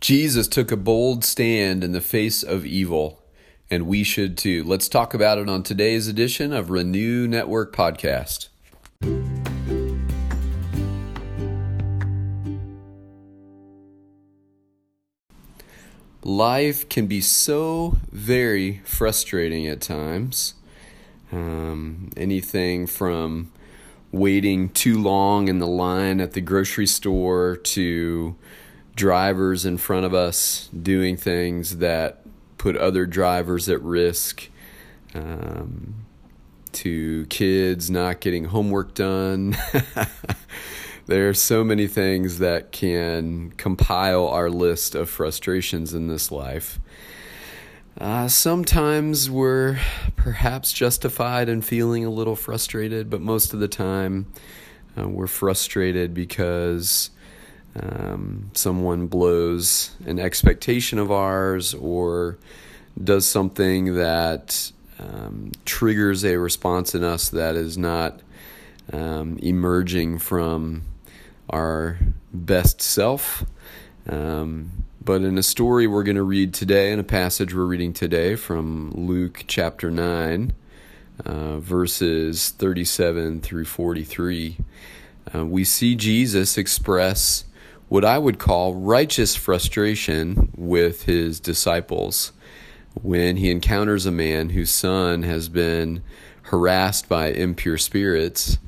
Jesus took a bold stand in the face of evil, and we should too. Let's talk about it on today's edition of Renew Network Podcast. Life can be so very frustrating at times. Um, anything from waiting too long in the line at the grocery store to drivers in front of us doing things that put other drivers at risk, um, to kids not getting homework done. there are so many things that can compile our list of frustrations in this life. Uh, sometimes we're perhaps justified in feeling a little frustrated, but most of the time uh, we're frustrated because um, someone blows an expectation of ours or does something that um, triggers a response in us that is not um, emerging from our best self. Um, but in a story we're going to read today, in a passage we're reading today from Luke chapter 9, uh, verses 37 through 43, uh, we see Jesus express what I would call righteous frustration with his disciples when he encounters a man whose son has been harassed by impure spirits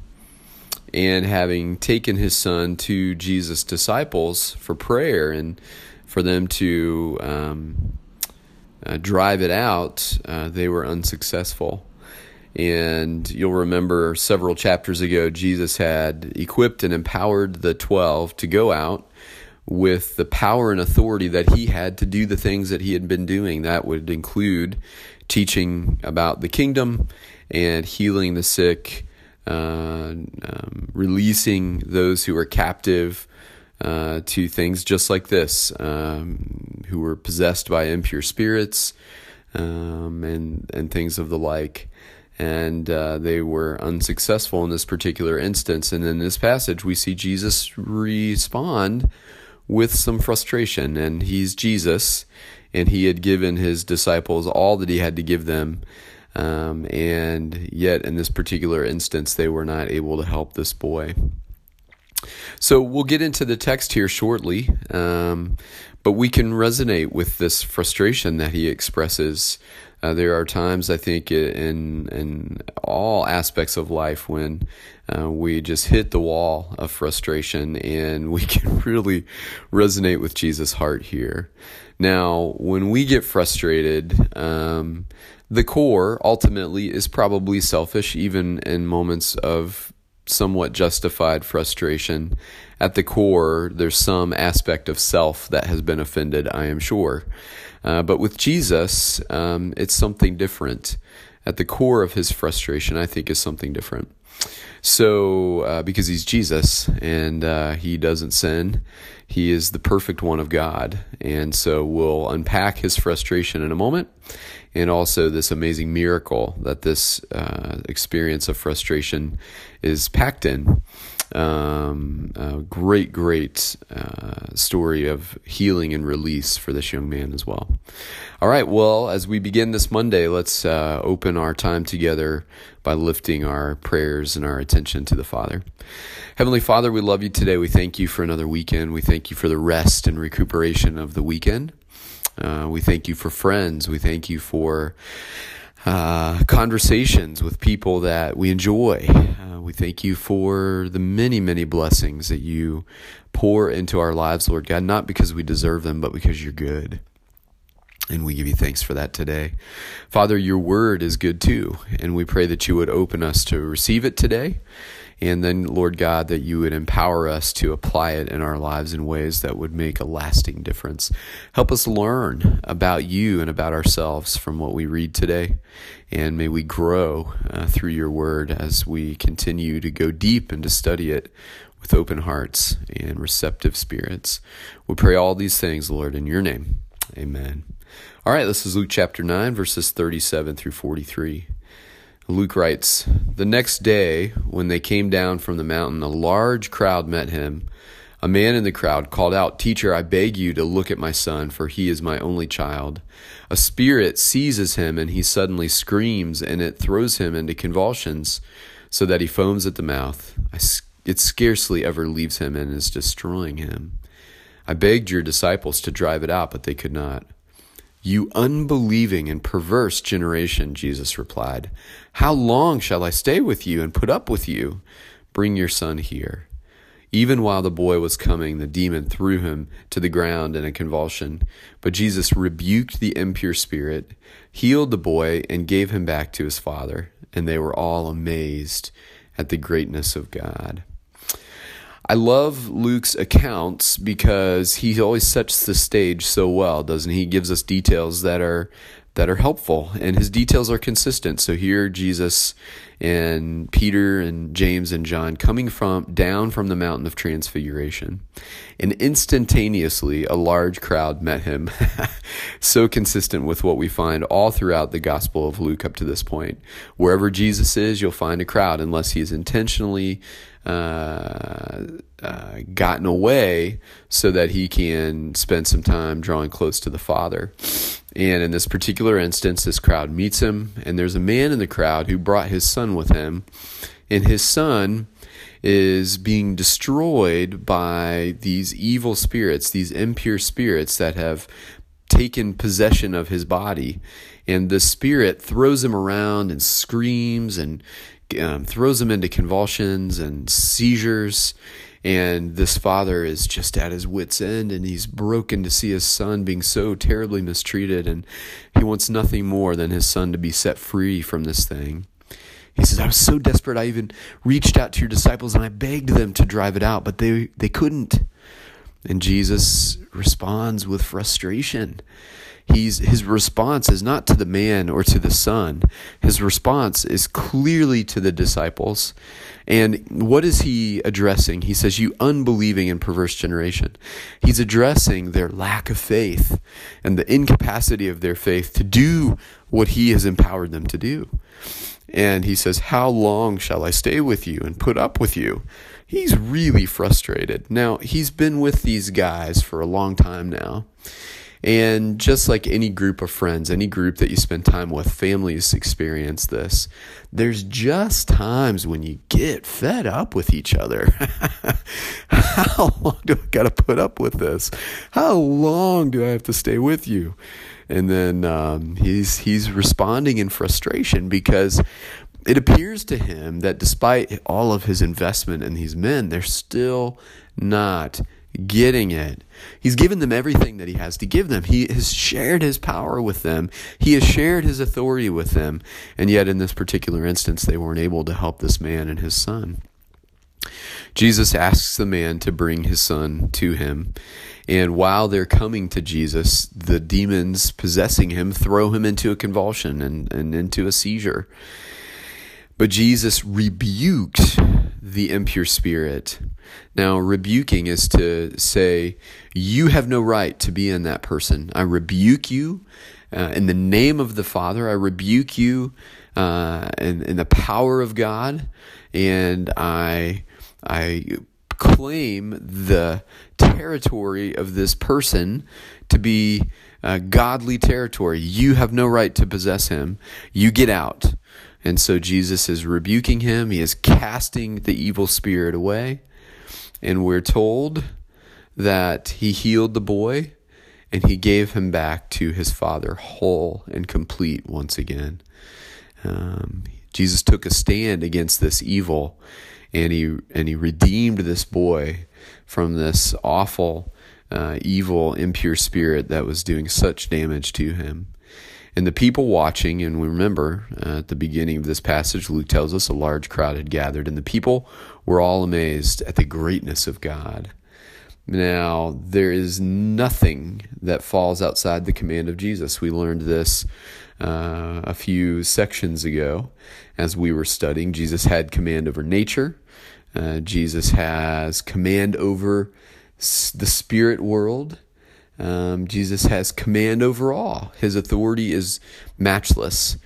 and having taken his son to Jesus' disciples for prayer and for them to um, uh, drive it out, uh, they were unsuccessful. And you'll remember several chapters ago, Jesus had equipped and empowered the 12 to go out with the power and authority that he had to do the things that he had been doing. That would include teaching about the kingdom and healing the sick, uh, um, releasing those who are captive uh, to things just like this, um, who were possessed by impure spirits um, and and things of the like and uh, they were unsuccessful in this particular instance. And in this passage, we see Jesus respond with some frustration, and he's Jesus, and he had given his disciples all that he had to give them. Um, and yet, in this particular instance, they were not able to help this boy. So, we'll get into the text here shortly, um, but we can resonate with this frustration that he expresses uh, there are times I think in in all aspects of life when uh, we just hit the wall of frustration, and we can really resonate with Jesus' heart here. Now, when we get frustrated, um, the core ultimately is probably selfish, even in moments of somewhat justified frustration. At the core, there's some aspect of self that has been offended, I am sure. Uh, but with Jesus, um, it's something different. At the core of his frustration, I think, is something different. So, uh, because he's Jesus and uh, he doesn't sin, he is the perfect one of God. And so we'll unpack his frustration in a moment and also this amazing miracle that this uh, experience of frustration is packed in um, a great, great uh, story of healing and release for this young man as well. All right, well, as we begin this Monday, let's uh, open our time together by lifting our prayers and our attention to the Father. Heavenly Father, we love you today. We thank you for another weekend. We thank you for the rest and recuperation of the weekend. Uh, we thank you for friends. We thank you for uh, conversations with people that we enjoy. Uh, we thank you for the many, many blessings that you pour into our lives, Lord God, not because we deserve them, but because you're good. And we give you thanks for that today. Father, your word is good too. And we pray that you would open us to receive it today and then, Lord God, that you would empower us to apply it in our lives in ways that would make a lasting difference. Help us learn about you and about ourselves from what we read today. And may we grow uh, through your word as we continue to go deep and to study it with open hearts and receptive spirits. We pray all these things, Lord, in your name. Amen. All right, this is Luke chapter 9, verses 37 through 43. Luke writes, The next day, when they came down from the mountain, a large crowd met him A man in the crowd called out, Teacher, I beg you to look at my son, for he is my only child. A spirit seizes him, and he suddenly screams, and it throws him into convulsions, so that he foams at the mouth. It scarcely ever leaves him and is destroying him. I begged your disciples to drive it out, but they could not. You unbelieving and perverse generation, Jesus replied, How long shall I stay with you and put up with you? Bring your son here. Even while the boy was coming, the demon threw him to the ground in a convulsion. But Jesus rebuked the impure spirit, healed the boy, and gave him back to his father. And they were all amazed at the greatness of God. I love Luke's accounts because he always sets the stage so well, doesn't he? He gives us details that are that are helpful and his details are consistent. So here Jesus and Peter and James and John coming from down from the mountain of transfiguration. And instantaneously a large crowd met him. so consistent with what we find all throughout the Gospel of Luke up to this point. Wherever Jesus is, you'll find a crowd unless he's intentionally uh, uh, gotten away so that he can spend some time drawing close to the Father. And in this particular instance, this crowd meets him, and there's a man in the crowd who brought his son with him, and his son is being destroyed by these evil spirits, these impure spirits that have taken possession of his body. And the spirit throws him around and screams and um, throws him into convulsions and seizures and this father is just at his wits' end and he's broken to see his son being so terribly mistreated. And he wants nothing more than his son to be set free from this thing. He says, I was so desperate, I even reached out to your disciples and I begged them to drive it out, but they, they couldn't. And Jesus responds with frustration he's his response is not to the man or to the son. His response is clearly to the disciples. And what is he addressing? He says you unbelieving and perverse generation. He's addressing their lack of faith and the incapacity of their faith to do what he has empowered them to do. And he says how long shall i stay with you and put up with you? He's really frustrated. Now he's been with these guys for a long time now and just like any group of friends, any group that you spend time with, families experience this. There's just times when you get fed up with each other. How long do I got to put up with this? How long do I have to stay with you? And then um, he's he's responding in frustration because it appears to him that despite all of his investment in these men, they're still not getting it. He's given them everything that he has to give them. He has shared his power with them. He has shared his authority with them. And yet, in this particular instance, they weren't able to help this man and his son. Jesus asks the man to bring his son to him. And while they're coming to Jesus, the demons possessing him throw him into a convulsion and, and into a seizure. But Jesus rebuked the impure spirit. Now, rebuking is to say, You have no right to be in that person. I rebuke you uh, in the name of the Father. I rebuke you uh, in, in the power of God. And I, I claim the territory of this person to be uh, godly territory. You have no right to possess him. You get out. And so Jesus is rebuking him. He is casting the evil spirit away. And we're told that he healed the boy and he gave him back to his father whole and complete once again. Um, Jesus took a stand against this evil and he and he redeemed this boy from this awful uh, evil impure spirit that was doing such damage to him and the people watching, and we remember uh, at the beginning of this passage, Luke tells us a large crowd had gathered, and the people were all amazed at the greatness of God. Now, there is nothing that falls outside the command of Jesus. We learned this uh, a few sections ago as we were studying. Jesus had command over nature, uh, Jesus has command over the spirit world. Um, Jesus has command over all. His authority is matchless.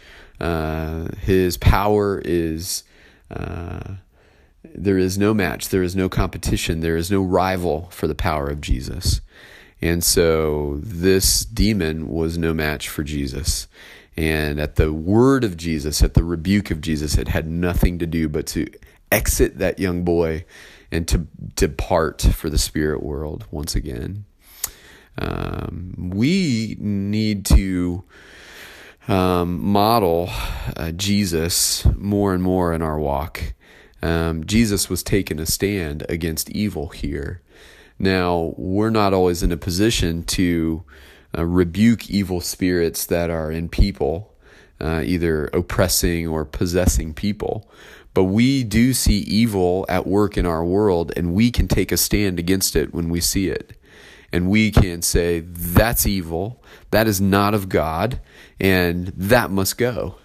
Uh, his power is uh, there is no match, there is no competition, there is no rival for the power of Jesus. And so this demon was no match for Jesus. And at the word of Jesus, at the rebuke of Jesus, it had nothing to do but to exit that young boy and to depart for the spirit world once again. Um, we need to um, model uh, Jesus more and more in our walk. Um, Jesus was taking a stand against evil here. Now, we're not always in a position to uh, rebuke evil spirits that are in people, uh, either oppressing or possessing people. But we do see evil at work in our world, and we can take a stand against it when we see it. And we can say, that's evil, that is not of God, and that must go.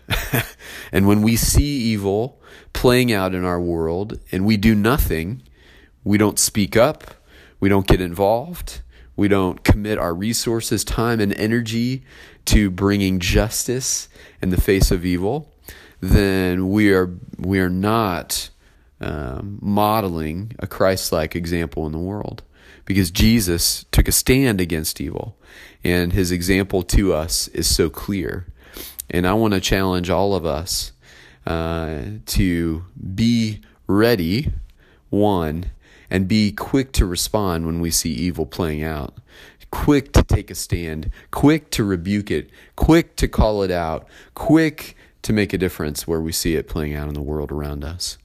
and when we see evil playing out in our world and we do nothing, we don't speak up, we don't get involved, we don't commit our resources, time, and energy to bringing justice in the face of evil, then we are we are not um, modeling a Christ-like example in the world, because Jesus took a stand against evil, and His example to us is so clear. And I want to challenge all of us uh, to be ready, one, and be quick to respond when we see evil playing out. Quick to take a stand, quick to rebuke it, quick to call it out, quick to make a difference where we see it playing out in the world around us.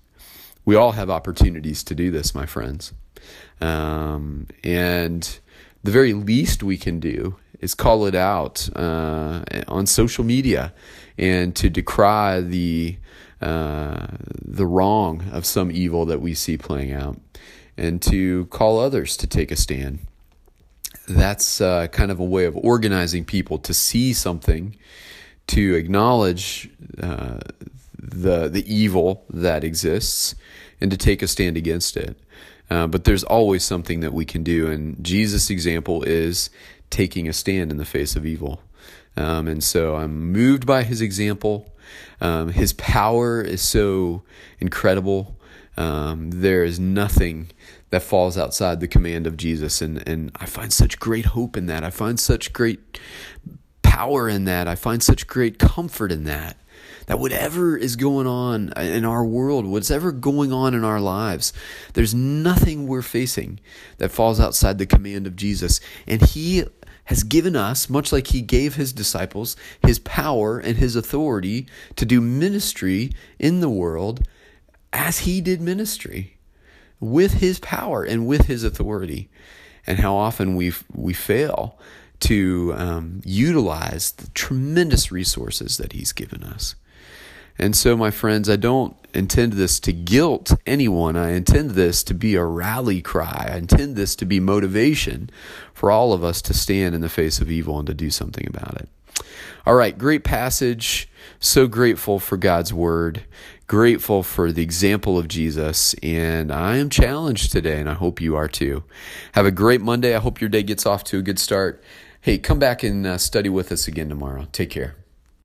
We all have opportunities to do this, my friends. Um, and the very least we can do is call it out uh, on social media and to decry the uh, the wrong of some evil that we see playing out and to call others to take a stand. That's uh, kind of a way of organizing people to see something, to acknowledge uh, the the evil that exists, and to take a stand against it. Uh, but there's always something that we can do, and Jesus' example is taking a stand in the face of evil. Um, and so I'm moved by his example. Um, his power is so incredible. Um, there is nothing that falls outside the command of Jesus. And, and I find such great hope in that. I find such great power in that. I find such great comfort in that. That whatever is going on in our world, whatever going on in our lives, there's nothing we're facing that falls outside the command of Jesus. And He has given us, much like He gave His disciples, His power and His authority to do ministry in the world as he did ministry with his power and with his authority. And how often we we fail to um, utilize the tremendous resources that he's given us. And so, my friends, I don't intend this to guilt anyone. I intend this to be a rally cry. I intend this to be motivation for all of us to stand in the face of evil and to do something about it. All right, great passage. So grateful for God's word grateful for the example of Jesus, and I am challenged today, and I hope you are too. Have a great Monday. I hope your day gets off to a good start. Hey, come back and uh, study with us again tomorrow. Take care.